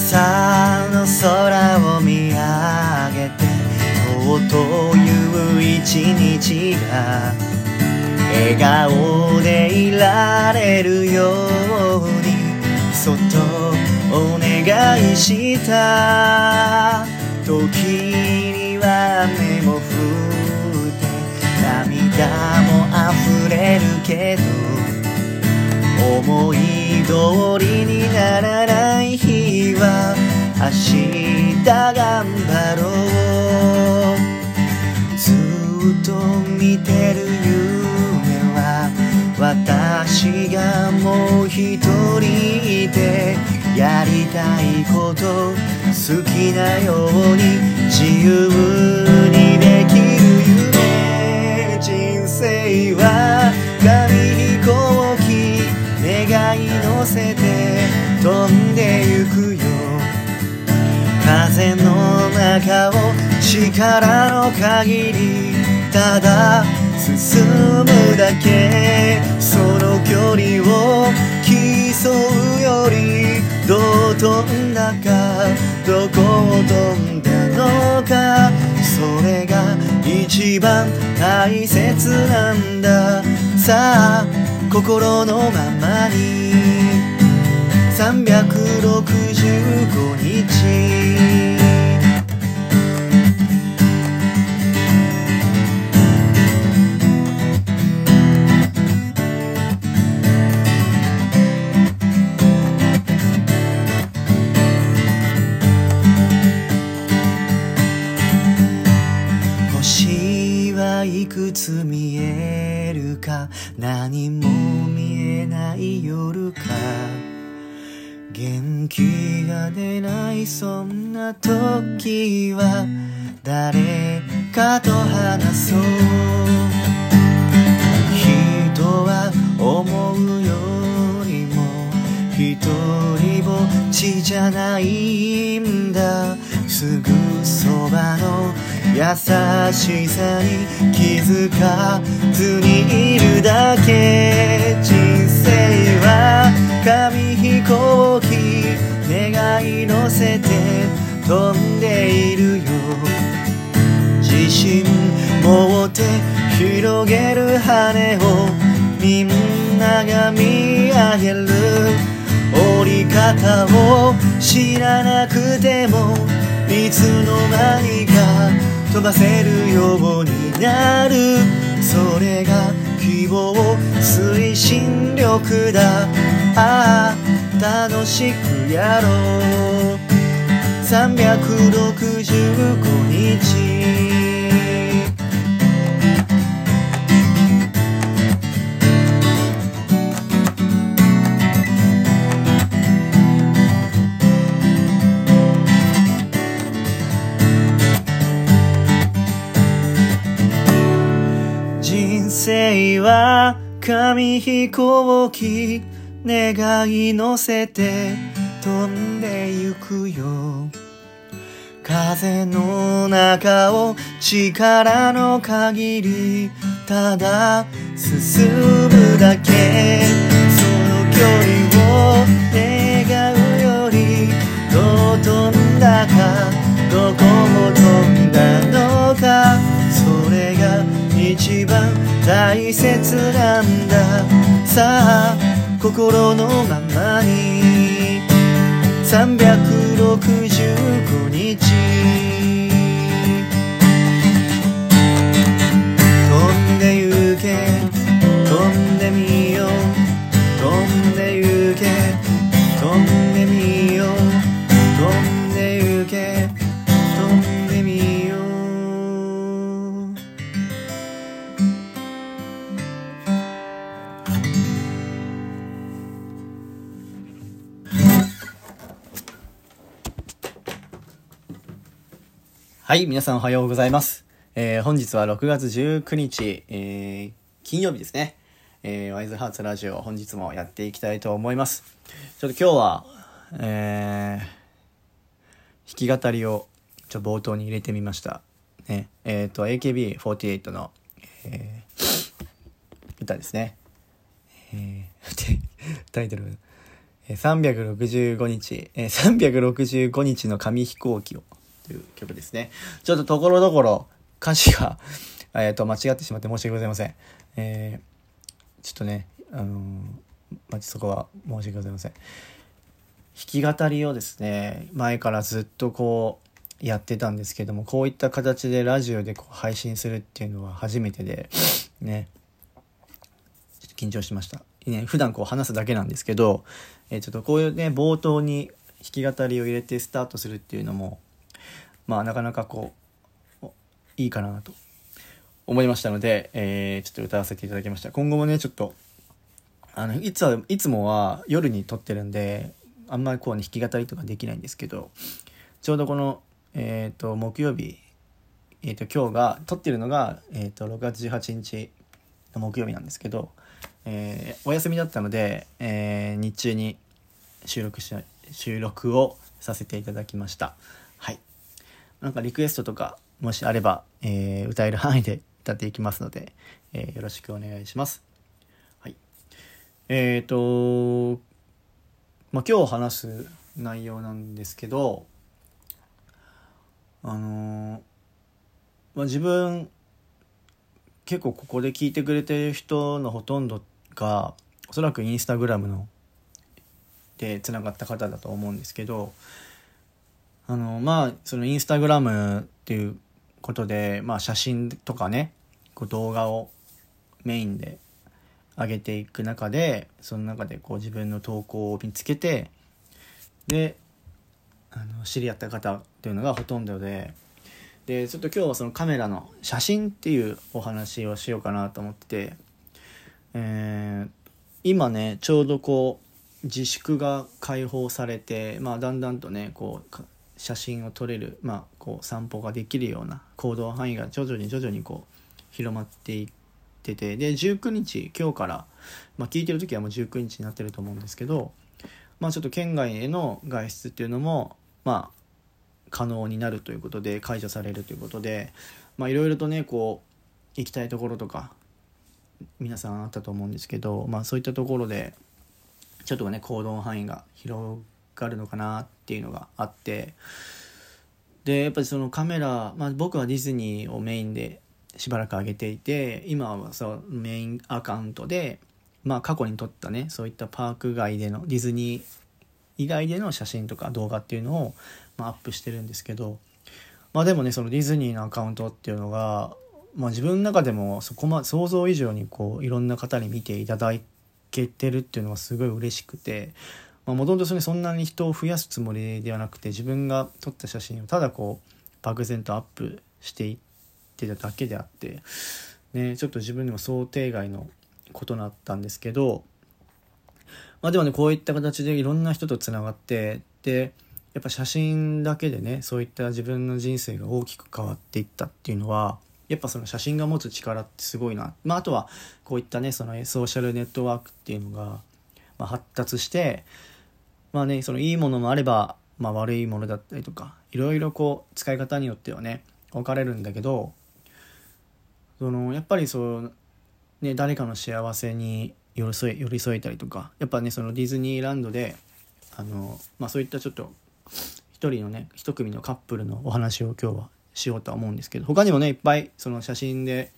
朝の空を見上げてとうという一日が笑顔でいられるようにそっとお願いした。時には雨も降って涙も溢れるけど思い通りにならない日は明日頑張ろう。ずっと見てる夢は私がもう一人でやりたいこと好きなように自由にせて飛んでゆくよ。風の中を力の限りただ進むだけその距離を競うよりどう飛んだかどこを飛んだのかそれが一番大切なんだ。さあ心のままに。365日。星はいくつ見えるか。何も見えない夜か。元気が出ないそんな時は誰かと話そう。人は思うよりも一人ぼっちじゃないんだ。すぐそばの優しさに気づかずにいるだ広げる羽をみんなが見上げる。折り方を知らなくてもいつの間にか飛ばせるようになる。それが希望推進力だ。ああ楽しくやろう。365日。は紙飛行機願い乗せて飛んでゆくよ。風の中を力の限りただ進むだけ。その距離を願うよりどう飛んだかどこを飛ん一番大切なんだ。さあ心のままに。365日。い、皆さんおはようございます。えー本日は6月19日、えー金曜日ですね。えーワイズハーツラジオ、本日もやっていきたいと思います。ちょっと今日は、えー弾き語りをちょ冒頭に入れてみました。ね。えっ、と、AKB48 の、えー歌ですね。えータイトル、365日、えー、365日の紙飛行機をという曲ですね。ちょっとところどころ歌詞が、えっ、と、間違ってしまって申し訳ございません。えー、ちょっとね、あのー、まそこは申し訳ございません。弾き語りをですね、前からずっとこう、やってたんですけども、こういった形でラジオでこう配信するっていうのは初めてで、ね、ちょっと緊張しました。ね、普段こう話すだけなんですけど、えー、ちょっとこういうね、冒頭に弾き語りを入れてスタートするっていうのも、まあなかなかこう、いいかなと思いましたので、えー、ちょっと歌わせていただきました。今後もね、ちょっと、あの、いつは、いつもは夜に撮ってるんで、あんまりこうね、弾き語りとかできないんですけど、ちょうどこの、えっ、ー、と、木曜日、えっ、ー、と、今日が、撮ってるのが、えっ、ー、と、6月18日の木曜日なんですけど、えお休みだったので、え日中に収録し、収録をさせていただきました。なんかリクエストとか、もしあれば、え歌える範囲で歌っていきますので、えよろしくお願いします。はい。えっ、と、まあ、今日話す内容なんですけど、あのまあ、自分結構ここで聞いてくれてる人のほとんどがおそらくインスタグラムのでつながった方だと思うんですけどあのまあそのインスタグラムっていうことで、まあ、写真とかねこう動画をメインで上げていく中でその中でこう自分の投稿を見つけてであの知り合った方っていうのがほとんどででちょっと今日はそのカメラの写真っていうお話をしようかなと思ってて、えー、今ねちょうどこう自粛が解放されて、まあ、だんだんとねこう写真を撮れる、まあ、こう散歩ができるような行動範囲が徐々に徐々にこう広まっていっててで19日今日から、まあ、聞いてる時はもう19日になってると思うんですけど、まあ、ちょっと県外への外出っていうのもまあ可能になるということで解除されるということでいろいろとねこう行きたいところとか皆さんあったと思うんですけど、まあ、そういったところでちょっとね行動範囲が広がるのかなっていうのがあってでやっぱりそのカメラ、まあ、僕はディズニーをメインでしばらく上げていて今はそうメインアカウントで、まあ、過去に撮ったねそういったパーク外でのディズニー以外での写真とか動画っていうのをまあ、アップしてるんですけど、まあでもね、そのディズニーのアカウントっていうのが、まあ自分の中でもそこま、想像以上にこう、いろんな方に見ていただけてるっていうのはすごい嬉しくて、もともとそんなに人を増やすつもりではなくて、自分が撮った写真をただこう、漠然とアップしていってただけであって、ね、ちょっと自分でも想定外のことだったんですけど、まあでもね、こういった形でいろんな人とつながって、で、やっぱ写真だけでねそういった自分の人生が大きく変わっていったっていうのはやっぱその写真が持つ力ってすごいな、まあ、あとはこういったねそのソーシャルネットワークっていうのが、まあ、発達してまあねそのいいものもあれば、まあ、悪いものだったりとかいろいろこう使い方によってはね分かれるんだけどそのやっぱりそうね誰かの幸せに寄り添え寄り添えたりとかやっぱねそのディズニーランドであの、まあ、そういったちょっと一人のね一組のカップルのお話を今日はしようとは思うんですけど他にもねいっぱいその写真で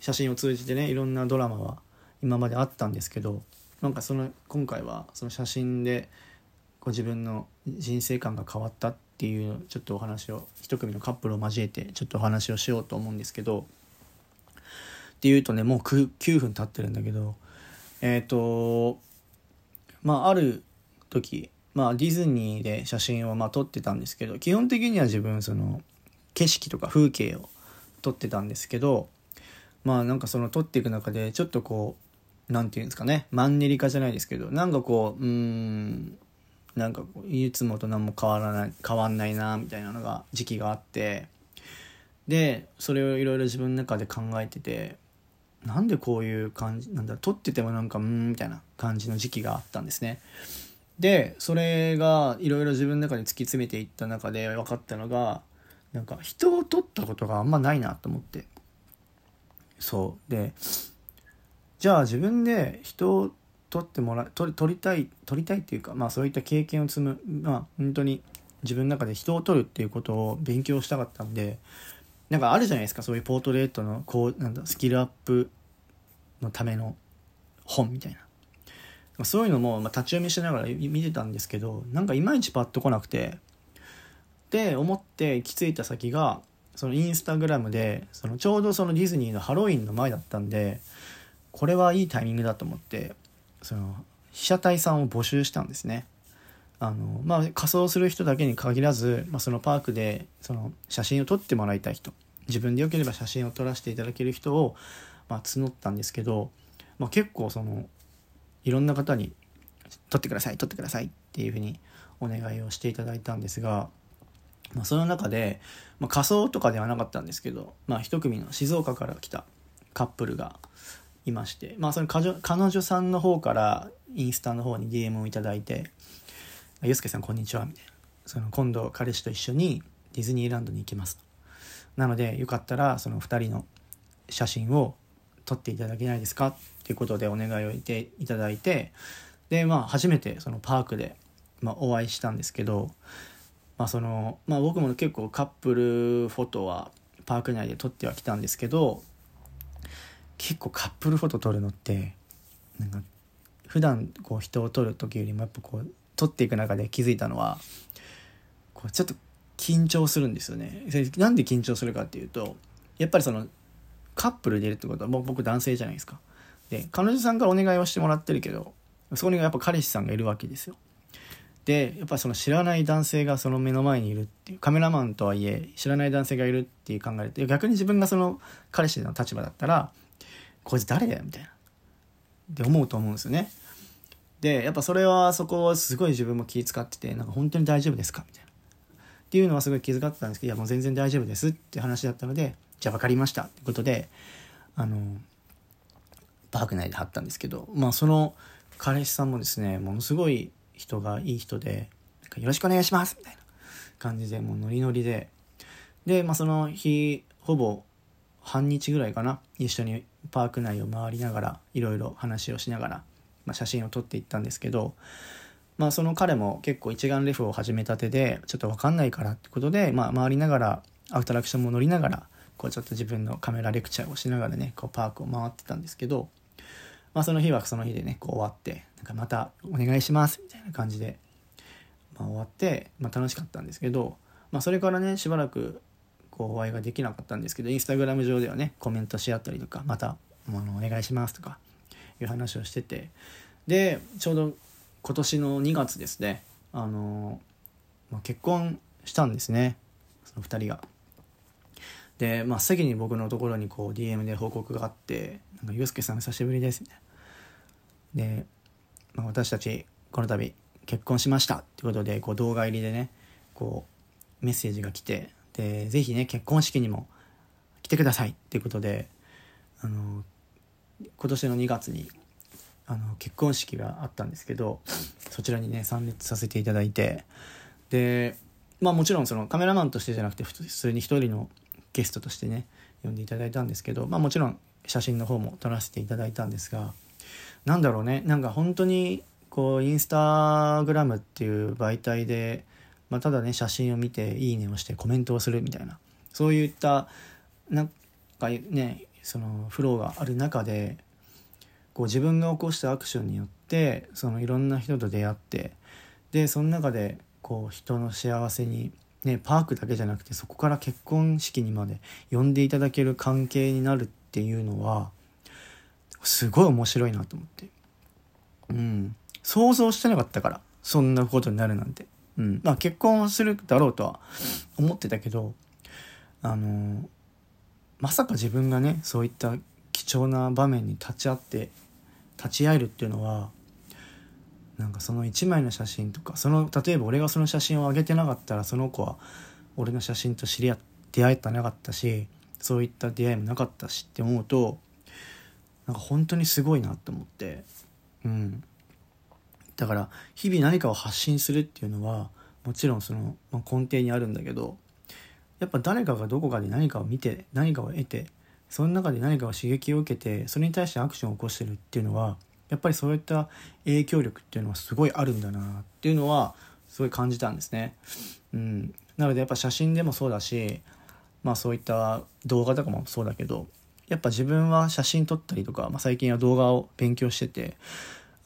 写真を通じてねいろんなドラマは今まであったんですけどなんかその今回はその写真でご自分の人生観が変わったっていうちょっとお話を一組のカップルを交えてちょっとお話をしようと思うんですけどっていうとねもう9分経ってるんだけどえっ、ー、とまあある時まあ、ディズニーで写真をま撮ってたんですけど基本的には自分その景色とか風景を撮ってたんですけどまあなんかその撮っていく中でちょっとこう何て言うんですかねマンネリ化じゃないですけどなんかこううんなんかいつもと何も変わらない変わんないなみたいなのが時期があってでそれをいろいろ自分の中で考えててなんでこういう感じなんだ撮っててもなんかうんみたいな感じの時期があったんですね。でそれがいろいろ自分の中に突き詰めていった中で分かったのがなんか人を取ったことがあんまないなと思ってそうでじゃあ自分で人撮ってもら撮撮りたい撮りたいっていうかまあそういった経験を積むまあ本当に自分の中で人を撮るっていうことを勉強したかったんでなんかあるじゃないですかそういうポートレートのこうなんだスキルアップのための本みたいな。まあそういうのも、まあ、立ち読みしながら見てたんですけどなんかいまいちパッと来なくてで思って行き着いた先がそのインスタグラムでそのちょうどそのディズニーのハロウィンの前だったんでこれはいいタイミングだと思ってその被写体さんを募集したんですね。あのまあ、仮装する人だけに限らず、まあ、そのパークでその写真を撮ってもらいたい人自分でよければ写真を撮らせていただける人を、まあ、募ったんですけど、まあ、結構そのいろんな方に「撮ってください撮ってください」っていうふうにお願いをしていただいたんですが、まあ、その中で、まあ、仮装とかではなかったんですけど、まあ、一組の静岡から来たカップルがいまして、まあ、その彼女さんの方からインスタの方に DM をいただいて「ゆうすけさんこんにちは」みたいな。その今度彼氏と一緒にディズニーランドに行きますなのでよかったらその2人の写真を撮っていただけないですか？っていうことでお願いをいていただいて。でまあ初めてそのパークで、まあ、お会いしたんですけど、まあそのまあ、僕も結構カップルフォトはパーク内で撮ってはきたんですけど結構カップルフォト撮るのってなんか普段こう人を撮る時よりもやっぱこう撮っていく中で気づいたのはこうちょっと緊張するんですよね。なんで緊張するかっていうとやっぱりそのカップルでいるってことは僕男性じゃないですか。で彼女さんからお願いをしてもらってるけどそこにやっぱ彼氏さんがいるわけですよ。でやっぱその知らない男性がその目の前にいるっていうカメラマンとはいえ知らない男性がいるっていう考えて逆に自分がその彼氏の立場だったらこいつ誰だよみたいなって思うと思うんですよね。でやっぱそれはそこはすごい自分も気遣っててなんか本当に大丈夫ですかみたいな。っていうのはすごい気遣ってたんですけどいやもう全然大丈夫ですって話だったのでじゃあ分かりましたってことであのパーク内で貼ったんですけどまあその彼氏さんもですねものすごい人がいい人でなんかよろしくお願いしますみたいな感じでもうノリノリでで、まあ、その日ほぼ半日ぐらいかな一緒にパーク内を回りながらいろいろ話をしながら、まあ、写真を撮っていったんですけど、まあ、その彼も結構一眼レフを始めたてでちょっと分かんないからってことで、まあ、回りながらアトラクションも乗りながらこうちょっと自分のカメラレクチャーをしながらねこうパークを回ってたんですけど、まあ、その日はその日でねこう終わってなんかまたお願いしますみたいな感じで、まあ、終わって、まあ、楽しかったんですけど、まあ、それからねしばらくこうお会いができなかったんですけどインスタグラム上ではねコメントし合ったりとかまたあのお願いしますとかいう話をしててでちょうど今年の2月ですねあの、まあ、結婚したんですねその2人が。で真っ先に僕のところにこう DM で報告があって「なんかゆうすけさん久しぶりです」みたいな。で、まあ、私たちこの度結婚しましたってことでこう動画入りでねこうメッセージが来てでぜひね結婚式にも来てください。っていうことであの今年の2月にあの結婚式があったんですけどそちらにね参列させていただいてでまあもちろんそのカメラマンとしてじゃなくて普通に一人のゲストとしてね呼んでいただいたんですけど、まあ、もちろん写真の方も撮らせていただいたんですが何だろうねなんか本当にこうインスタグラムっていう媒体で、まあ、ただね写真を見て「いいね」をしてコメントをするみたいな。そういったなんかねそのフローがある中でこう自分が起こしたアクションによってそのいろんな人と出会ってでその中でこう人の幸せにね、パークだけじゃなくてそこから結婚式にまで呼んでいただける関係になるっていうのはすごい面白いなと思って。うん。想像してなかったからそんなことになるなんて。うん。まあ結婚するだろうとは思ってたけどあのまさか自分がねそういった貴重な場面に立ち会って立ち会えるっていうのはなんかその1枚の写真とかその例えば俺がその写真を上げてなかったらその子は俺の写真と知り合って出会えたなかったしそういった出会いもなかったしって思うとなんか本当にすごいなって思ってうん。だから日々何かを発信するっていうのはもちろんその、まあ、根底にあるんだけどやっぱ誰かがどこかで何かを見て何かを得てその中で何かを刺激を受けてそれに対してアクションを起こしてるっていうのはやっぱりそういった影響力っていうのはすごいあるんだなっていうのはすごい感じたんですね。うん、なのでやっぱ写真でもそうだしまあそういった動画とかもそうだけどやっぱ自分は写真撮ったりとか、まあ、最近は動画を勉強してて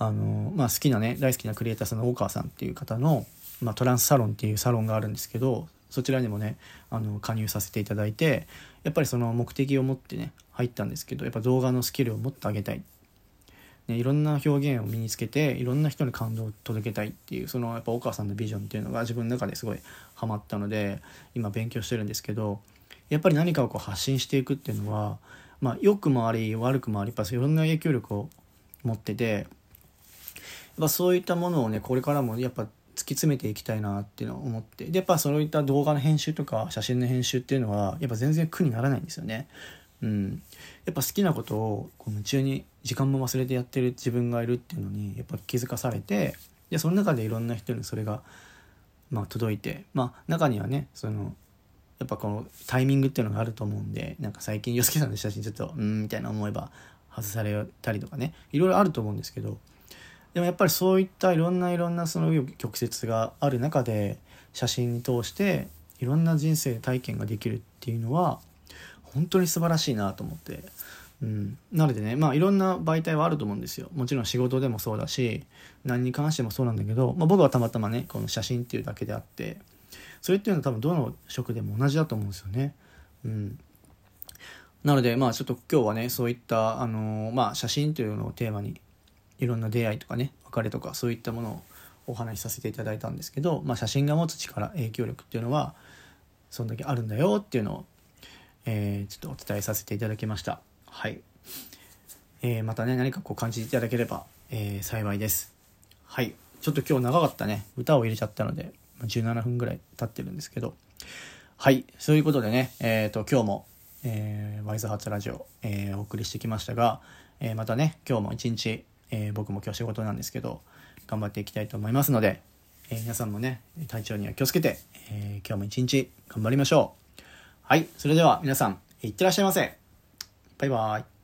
あの、まあ、好きなね大好きなクリエイターさんの大川さんっていう方の、まあ、トランスサロンっていうサロンがあるんですけどそちらにもねあの加入させていただいてやっぱりその目的を持ってね入ったんですけどやっぱ動画のスキルをもっと上げたい、ね、いろんな表現を身につけていろんな人に感動を届けたいっていうそのやっぱ大川さんのビジョンっていうのが自分の中ですごいハマったので今勉強してるんですけどやっぱり何かをこう発信していくっていうのは、まあ、良くもあり悪くもありやっぱいろんな影響力を持っててぱそういったものをねこれからもやっぱ突き詰めていきたいなっていうのを思ってでやっぱそういった動画の編集とか写真の編集っていうのはやっぱ全然苦にならないんですよね。うん、やっぱ好きなことをこう夢中に時間も忘れてやってる自分がいるっていうのにやっぱ気づかされてでその中でいろんな人にそれが、まあ、届いてまあ中にはねそのやっぱこのタイミングっていうのがあると思うんでなんか最近 YOSUKE さんの写真ちょっとうんみたいな思えば外されたりとかねいろいろあると思うんですけどでもやっぱりそういったいろんないろんなその曲折がある中で写真に通していろんな人生体験ができるっていうのは本当に素晴らしいなと思って、うん、なのでねまあいろんな媒体はあると思うんですよ。もちろん仕事でもそうだし何に関してもそうなんだけど、まあ、僕はたまたまねこの写真っていうだけであってそれっていうのは多分どの職でも同じだと思うんですよね。うん、なのでまあちょっと今日はねそういったあの、まあ写真というのをテーマにいろんな出会いとかね別れとかそういったものをお話しさせていただいたんですけど、まあ、写真が持つ力影響力っていうのはそんだけあるんだよっていうのを、えー、ちょっとお伝えさせていただきました。はい、えー、またね何かこう感じていただければ、えー、幸いです。はい。ちょっと今日長かったね。歌を入れちゃったので17分ぐらい経ってるんですけど、はい、そういうことでね、えっ、と、今日も、えー、ワイズハーツラジオ、えー、お送りしてきましたが、えー、またね、今日も一日、えー、僕も今日仕事なんですけど、頑張っていきたいと思いますので、えー、皆さんもね、体調には気をつけて、えー、今日も一日頑張りましょう。はい、それでは皆さん、いってらっしゃいませ。バイバーイ。